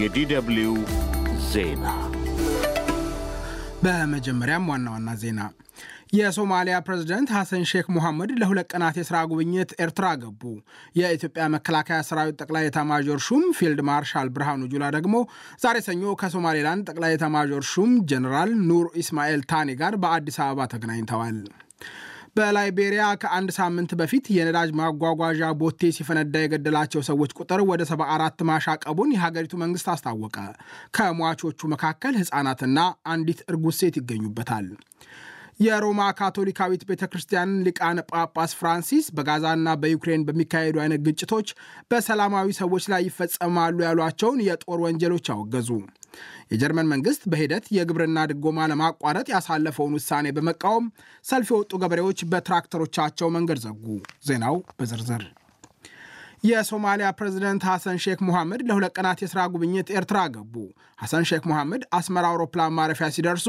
የ DW ዜና በመጀመሪያም ዋና ዋና ዜና የሶማሊያ ፕሬዝደንት ሐሰን ሼክ ሙሐመድ ለሁለት ቀናት የሥራ ጉብኝት ኤርትራ ገቡ። የኢትዮጵያ መከላከያ ሰራዊት ጠቅላይ ኤታማዦር ሹም ፊልድ ማርሻል ብርሃኑ ጁላ ደግሞ ዛሬ ሰኞ ከሶማሌላንድ ጠቅላይ ኤታማዦር ሹም ጀኔራል ኑር ኢስማኤል ታኒ ጋር በአዲስ አበባ ተገናኝተዋል። በላይቤሪያ ከአንድ ሳምንት በፊት የነዳጅ ማጓጓዣ ቦቴ ሲፈነዳ የገደላቸው ሰዎች ቁጥር ወደ 74 ማሻቀቡን የሀገሪቱ መንግስት አስታወቀ። ከሟቾቹ መካከል ሕፃናትና አንዲት እርጉዝ ሴት ይገኙበታል። የሮማ ካቶሊካዊት ቤተ ክርስቲያን ሊቃነ ጳጳስ ፍራንሲስ በጋዛና በዩክሬን በሚካሄዱ አይነት ግጭቶች በሰላማዊ ሰዎች ላይ ይፈጸማሉ ያሏቸውን የጦር ወንጀሎች አወገዙ። የጀርመን መንግስት በሂደት የግብርና ድጎማ ለማቋረጥ ያሳለፈውን ውሳኔ በመቃወም ሰልፍ የወጡ ገበሬዎች በትራክተሮቻቸው መንገድ ዘጉ። ዜናው በዝርዝር የሶማሊያ ፕሬዝደንት ሐሰን ሼክ ሙሐመድ ለሁለት ቀናት የሥራ ጉብኝት ኤርትራ ገቡ። ሐሰን ሼክ ሙሐመድ አስመራ አውሮፕላን ማረፊያ ሲደርሱ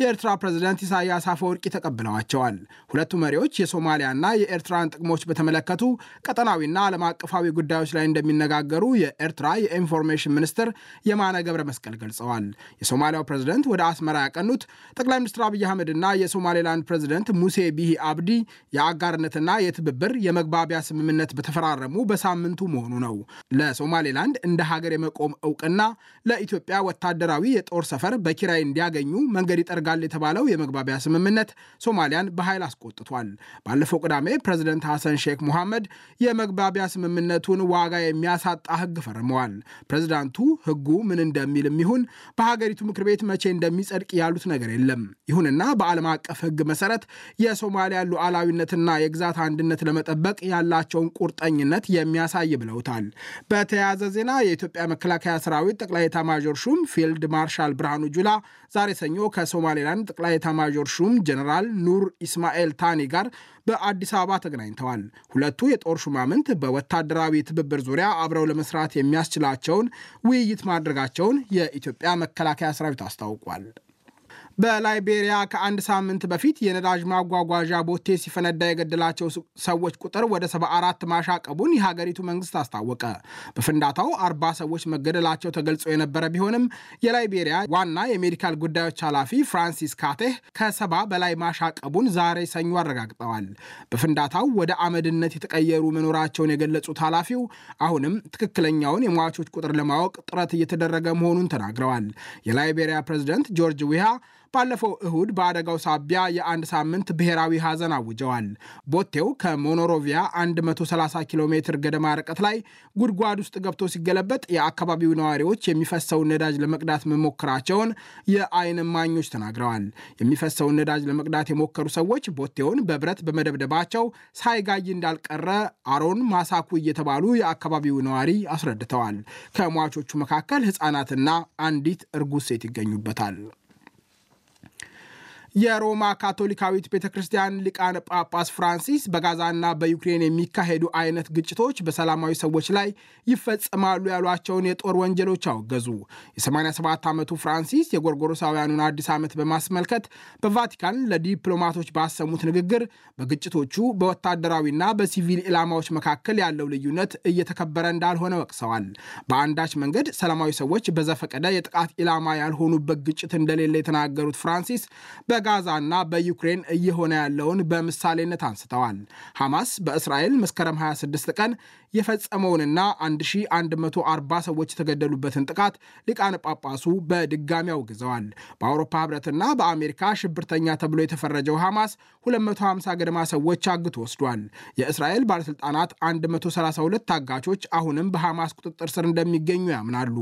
የኤርትራ ፕሬዝደንት ኢሳያስ አፈወርቂ ተቀብለዋቸዋል። ሁለቱ መሪዎች የሶማሊያና የኤርትራን ጥቅሞች በተመለከቱ ቀጠናዊና ዓለም አቀፋዊ ጉዳዮች ላይ እንደሚነጋገሩ የኤርትራ የኢንፎርሜሽን ሚኒስትር የማነ ገብረ መስቀል ገልጸዋል። የሶማሊያው ፕሬዝደንት ወደ አስመራ ያቀኑት ጠቅላይ ሚኒስትር አብይ አህመድና የሶማሌላንድ ፕሬዝደንት ሙሴ ቢሂ አብዲ የአጋርነትና የትብብር የመግባቢያ ስምምነት በተፈራረሙ በሳምንቱ መሆኑ ነው። ለሶማሌላንድ እንደ ሀገር የመቆም እውቅና ለኢትዮጵያ ወታደራዊ የጦር ሰፈር በኪራይ እንዲያገኙ መንገድ ይጠርጋል የተባለው የመግባቢያ ስምምነት ሶማሊያን በኃይል አስቆጥቷል። ባለፈው ቅዳሜ ፕሬዝደንት ሐሰን ሼክ ሙሐመድ የመግባቢያ ስምምነቱን ዋጋ የሚያሳጣ ሕግ ፈርመዋል። ፕሬዝዳንቱ ሕጉ ምን እንደሚልም ይሁን በሀገሪቱ ምክር ቤት መቼ እንደሚጸድቅ ያሉት ነገር የለም። ይሁንና በዓለም አቀፍ ሕግ መሰረት የሶማሊያ ሉዓላዊነትና የግዛት አንድነት ለመጠበቅ ያላቸውን ቁርጠኝነት የሚያሳይ ብለውታል። በተያያዘ ዜና የኢትዮጵያ መከላከያ ሰራዊት ጠቅላይ ኤታማዦር ሹም ፊልድ ማርሻል ብርሃኑ ጁላ ዛሬ ሰኞ ከሶማሌላንድ ጠቅላይ ኤታማዦር ሹም ጀኔራል ኑር ኢስማኤል ታኒ ጋር በአዲስ አበባ ተገናኝተዋል። ሁለቱ የጦር ሹማምንት በወታደራዊ ትብብር ዙሪያ አብረው ለመስራት የሚያስችላቸውን ውይይት ማድረጋቸውን የኢትዮጵያ መከላከያ ሰራዊት አስታውቋል። በላይቤሪያ ከአንድ ሳምንት በፊት የነዳጅ ማጓጓዣ ቦቴ ሲፈነዳ የገደላቸው ሰዎች ቁጥር ወደ 74 ማሻቀቡን የሀገሪቱ መንግስት አስታወቀ። በፍንዳታው አርባ ሰዎች መገደላቸው ተገልጾ የነበረ ቢሆንም የላይቤሪያ ዋና የሜዲካል ጉዳዮች ኃላፊ ፍራንሲስ ካቴህ ከሰባ በላይ ማሻቀቡን ዛሬ ሰኞ አረጋግጠዋል። በፍንዳታው ወደ አመድነት የተቀየሩ መኖራቸውን የገለጹት ኃላፊው አሁንም ትክክለኛውን የሟቾች ቁጥር ለማወቅ ጥረት እየተደረገ መሆኑን ተናግረዋል። የላይቤሪያ ፕሬዚደንት ጆርጅ ዊሃ ባለፈው እሁድ በአደጋው ሳቢያ የአንድ ሳምንት ብሔራዊ ሐዘን አውጀዋል። ቦቴው ከሞኖሮቪያ 130 ኪሎ ሜትር ገደማ ርቀት ላይ ጉድጓድ ውስጥ ገብቶ ሲገለበጥ የአካባቢው ነዋሪዎች የሚፈሰውን ነዳጅ ለመቅዳት መሞከራቸውን የዓይን እማኞች ተናግረዋል። የሚፈሰውን ነዳጅ ለመቅዳት የሞከሩ ሰዎች ቦቴውን በብረት በመደብደባቸው ሳይጋይ እንዳልቀረ አሮን ማሳኩ የተባሉ የአካባቢው ነዋሪ አስረድተዋል። ከሟቾቹ መካከል ሕፃናትና አንዲት እርጉዝ ሴት ይገኙበታል። የሮማ ካቶሊካዊት ቤተ ክርስቲያን ሊቃነ ጳጳስ ፍራንሲስ በጋዛና በዩክሬን የሚካሄዱ አይነት ግጭቶች በሰላማዊ ሰዎች ላይ ይፈጸማሉ ያሏቸውን የጦር ወንጀሎች አወገዙ። የ87 ዓመቱ ፍራንሲስ የጎርጎሮሳውያኑን አዲስ ዓመት በማስመልከት በቫቲካን ለዲፕሎማቶች ባሰሙት ንግግር በግጭቶቹ በወታደራዊና በሲቪል ኢላማዎች መካከል ያለው ልዩነት እየተከበረ እንዳልሆነ ወቅሰዋል። በአንዳች መንገድ ሰላማዊ ሰዎች በዘፈቀደ የጥቃት ኢላማ ያልሆኑበት ግጭት እንደሌለ የተናገሩት ፍራንሲስ በጋዛና በዩክሬን እየሆነ ያለውን በምሳሌነት አንስተዋል። ሐማስ በእስራኤል መስከረም 26 ቀን የፈጸመውንና 1140 ሰዎች የተገደሉበትን ጥቃት ሊቃነ ጳጳሱ በድጋሚ አውግዘዋል። በአውሮፓ ሕብረትና በአሜሪካ ሽብርተኛ ተብሎ የተፈረጀው ሐማስ 250 ገደማ ሰዎች አግቶ ወስዷል። የእስራኤል ባለሥልጣናት 132 ታጋቾች አሁንም በሐማስ ቁጥጥር ስር እንደሚገኙ ያምናሉ።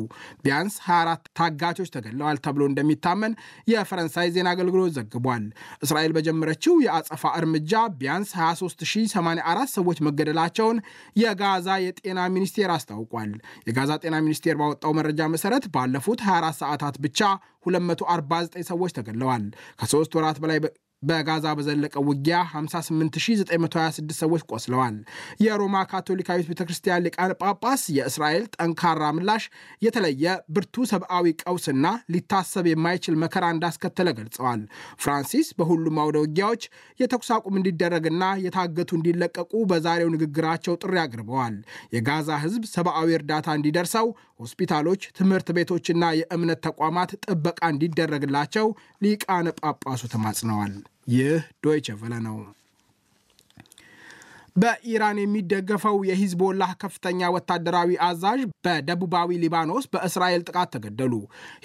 ቢያንስ 24 ታጋቾች ተገድለዋል ተብሎ እንደሚታመን የፈረንሳይ ዜና አገልግሎት ዘግቧል። እስራኤል በጀመረችው የአጸፋ እርምጃ ቢያንስ 23084 ሰዎች መገደላቸውን የጋዛ የጤና ሚኒስቴር አስታውቋል። የጋዛ ጤና ሚኒስቴር ባወጣው መረጃ መሰረት ባለፉት 24 ሰዓታት ብቻ 249 ሰዎች ተገድለዋል። ከሶስት ወራት በላይ በጋዛ በዘለቀው ውጊያ 58926 ሰዎች ቆስለዋል። የሮማ ካቶሊካዊት ቤተ ክርስቲያን ሊቃነ ጳጳስ የእስራኤል ጠንካራ ምላሽ የተለየ ብርቱ ሰብአዊ ቀውስና ሊታሰብ የማይችል መከራ እንዳስከተለ ገልጸዋል። ፍራንሲስ በሁሉም አውደ ውጊያዎች የተኩስ አቁም እንዲደረግና የታገቱ እንዲለቀቁ በዛሬው ንግግራቸው ጥሪ አቅርበዋል። የጋዛ ሕዝብ ሰብአዊ እርዳታ እንዲደርሰው ሆስፒታሎች፣ ትምህርት ቤቶችና የእምነት ተቋማት ጥበቃ እንዲደረግላቸው ሊቃነ ጳጳሱ ተማጽነዋል። ይህ ዶይቸ ቨለ ነው። በኢራን የሚደገፈው የሂዝቦላህ ከፍተኛ ወታደራዊ አዛዥ በደቡባዊ ሊባኖስ በእስራኤል ጥቃት ተገደሉ።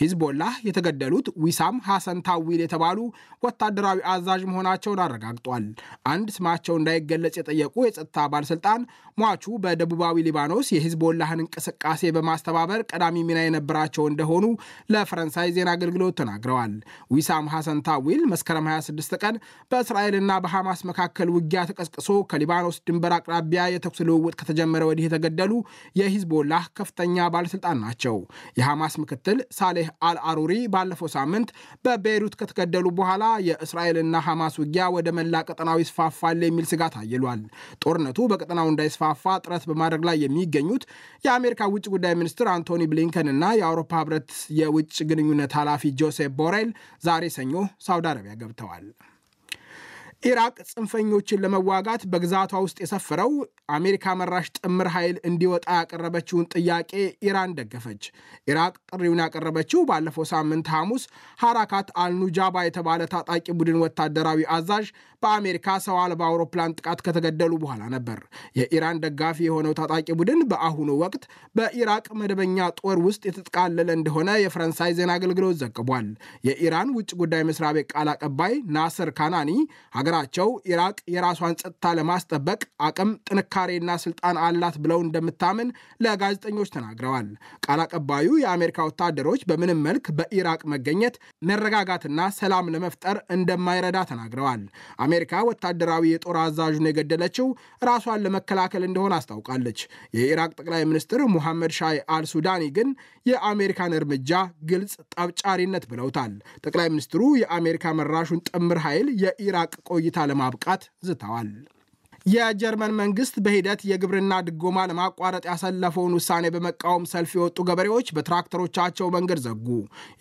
ሂዝቦላህ የተገደሉት ዊሳም ሐሰን ታዊል የተባሉ ወታደራዊ አዛዥ መሆናቸውን አረጋግጧል። አንድ ስማቸው እንዳይገለጽ የጠየቁ የጸጥታ ባለሥልጣን ሟቹ በደቡባዊ ሊባኖስ የሂዝቦላህን እንቅስቃሴ በማስተባበር ቀዳሚ ሚና የነበራቸው እንደሆኑ ለፈረንሳይ ዜና አገልግሎት ተናግረዋል። ዊሳም ሐሰን ታዊል መስከረም 26 ቀን በእስራኤልና በሐማስ መካከል ውጊያ ተቀስቅሶ ከሊባኖስ ድንበር አቅራቢያ የተኩስ ልውውጥ ከተጀመረ ወዲህ የተገደሉ የሂዝቦላህ ከፍተኛ ባለሥልጣን ናቸው። የሐማስ ምክትል ሳሌህ አልአሩሪ ባለፈው ሳምንት በቤይሩት ከተገደሉ በኋላ የእስራኤልና ሐማስ ውጊያ ወደ መላ ቀጠናው ይስፋፋል የሚል ስጋት አይሏል። ጦርነቱ በቀጠናው እንዳይስፋፋ ጥረት በማድረግ ላይ የሚገኙት የአሜሪካ ውጭ ጉዳይ ሚኒስትር አንቶኒ ብሊንከን እና የአውሮፓ ሕብረት የውጭ ግንኙነት ኃላፊ ጆሴፕ ቦሬል ዛሬ ሰኞ ሳውዲ አረቢያ ገብተዋል። ኢራቅ ጽንፈኞችን ለመዋጋት በግዛቷ ውስጥ የሰፈረው አሜሪካ መራሽ ጥምር ኃይል እንዲወጣ ያቀረበችውን ጥያቄ ኢራን ደገፈች። ኢራቅ ጥሪውን ያቀረበችው ባለፈው ሳምንት ሐሙስ ሐራካት አልኑጃባ የተባለ ታጣቂ ቡድን ወታደራዊ አዛዥ በአሜሪካ ሰው አልባ አውሮፕላን ጥቃት ከተገደሉ በኋላ ነበር። የኢራን ደጋፊ የሆነው ታጣቂ ቡድን በአሁኑ ወቅት በኢራቅ መደበኛ ጦር ውስጥ የተጠቃለለ እንደሆነ የፈረንሳይ ዜና አገልግሎት ዘግቧል። የኢራን ውጭ ጉዳይ መስሪያ ቤት ቃል አቀባይ ናስር ካናኒ ሀገራቸው ኢራቅ የራሷን ጸጥታ ለማስጠበቅ አቅም ጥንካሬና ስልጣን አላት ብለው እንደምታምን ለጋዜጠኞች ተናግረዋል። ቃል አቀባዩ የአሜሪካ ወታደሮች በምንም መልክ በኢራቅ መገኘት መረጋጋትና ሰላም ለመፍጠር እንደማይረዳ ተናግረዋል። አሜሪካ ወታደራዊ የጦር አዛዡን የገደለችው ራሷን ለመከላከል እንደሆነ አስታውቃለች። የኢራቅ ጠቅላይ ሚኒስትር ሙሐመድ ሻይ አል ሱዳኒ ግን የአሜሪካን እርምጃ ግልጽ ጠብጫሪነት ብለውታል። ጠቅላይ ሚኒስትሩ የአሜሪካ መራሹን ጥምር ኃይል የኢራቅ ቆይታ ለማብቃት ዝተዋል። የጀርመን መንግስት በሂደት የግብርና ድጎማ ለማቋረጥ ያሰለፈውን ውሳኔ በመቃወም ሰልፍ የወጡ ገበሬዎች በትራክተሮቻቸው መንገድ ዘጉ።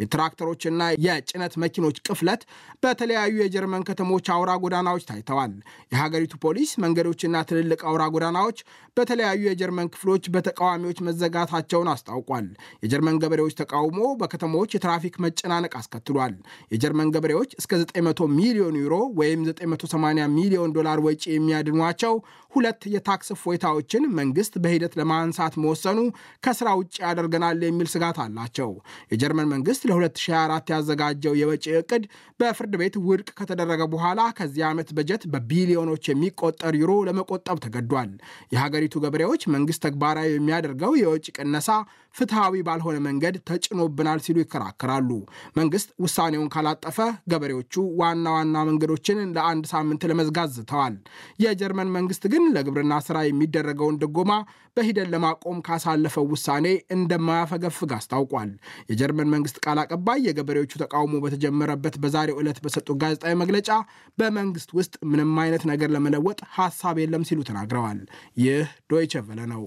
የትራክተሮችና የጭነት መኪኖች ቅፍለት በተለያዩ የጀርመን ከተሞች አውራ ጎዳናዎች ታይተዋል። የሀገሪቱ ፖሊስ መንገዶችና ትልልቅ አውራ ጎዳናዎች በተለያዩ የጀርመን ክፍሎች በተቃዋሚዎች መዘጋታቸውን አስታውቋል። የጀርመን ገበሬዎች ተቃውሞ በከተሞች የትራፊክ መጨናነቅ አስከትሏል። የጀርመን ገበሬዎች እስከ 900 ሚሊዮን ዩሮ ወይም 980 ሚሊዮን ዶላር ወጪ የሚያድኗ ቸው ሁለት የታክስ እፎይታዎችን መንግስት በሂደት ለማንሳት መወሰኑ ከስራ ውጭ ያደርገናል የሚል ስጋት አላቸው። የጀርመን መንግስት ለ2024 ያዘጋጀው የወጪ እቅድ በፍርድ ቤት ውድቅ ከተደረገ በኋላ ከዚህ ዓመት በጀት በቢሊዮኖች የሚቆጠር ዩሮ ለመቆጠብ ተገዷል። የሀገሪቱ ገበሬዎች መንግስት ተግባራዊ የሚያደርገው የወጪ ቅነሳ ፍትሐዊ ባልሆነ መንገድ ተጭኖብናል ሲሉ ይከራከራሉ። መንግስት ውሳኔውን ካላጠፈ ገበሬዎቹ ዋና ዋና መንገዶችን ለአንድ ሳምንት ለመዝጋት ዝተዋል። የጀርመን መንግስት ግን ለግብርና ስራ የሚደረገውን ድጎማ በሂደት ለማቆም ካሳለፈው ውሳኔ እንደማያፈገፍግ አስታውቋል። የጀርመን መንግስት ቃል አቀባይ የገበሬዎቹ ተቃውሞ በተጀመረበት በዛሬው ዕለት በሰጡት ጋዜጣዊ መግለጫ በመንግስት ውስጥ ምንም አይነት ነገር ለመለወጥ ሀሳብ የለም ሲሉ ተናግረዋል። ይህ ዶይቸ ቨለ ነው።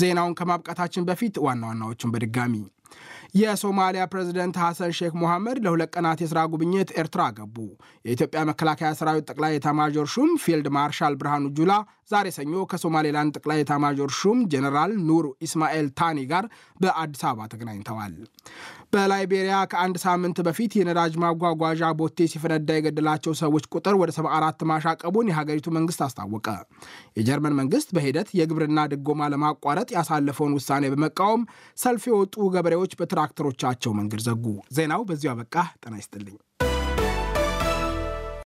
ዜናውን ከማብቃታችን በፊት ዋና ዋናዎቹን በድጋሚ የሶማሊያ ፕሬዝደንት ሐሰን ሼክ ሞሐመድ ለሁለት ቀናት የሥራ ጉብኝት ኤርትራ ገቡ። የኢትዮጵያ መከላከያ ሰራዊት ጠቅላይ ኤታማዦር ሹም ፊልድ ማርሻል ብርሃኑ ጁላ ዛሬ ሰኞ ከሶማሌላንድ ጠቅላይ ኤታማዦር ሹም ጀኔራል ኑር ኢስማኤል ታኒ ጋር በአዲስ አበባ ተገናኝተዋል። በላይቤሪያ ከአንድ ሳምንት በፊት የነዳጅ ማጓጓዣ ቦቴ ሲፈነዳ የገደላቸው ሰዎች ቁጥር ወደ 74 ማሻቀቡን የሀገሪቱ መንግስት አስታወቀ። የጀርመን መንግስት በሂደት የግብርና ድጎማ ለማቋረጥ ያሳለፈውን ውሳኔ በመቃወም ሰልፍ የወጡ ገበሬዎች በትራክተሮቻቸው መንገድ ዘጉ። ዜናው በዚሁ አበቃ። ጤና ይስጥልኝ።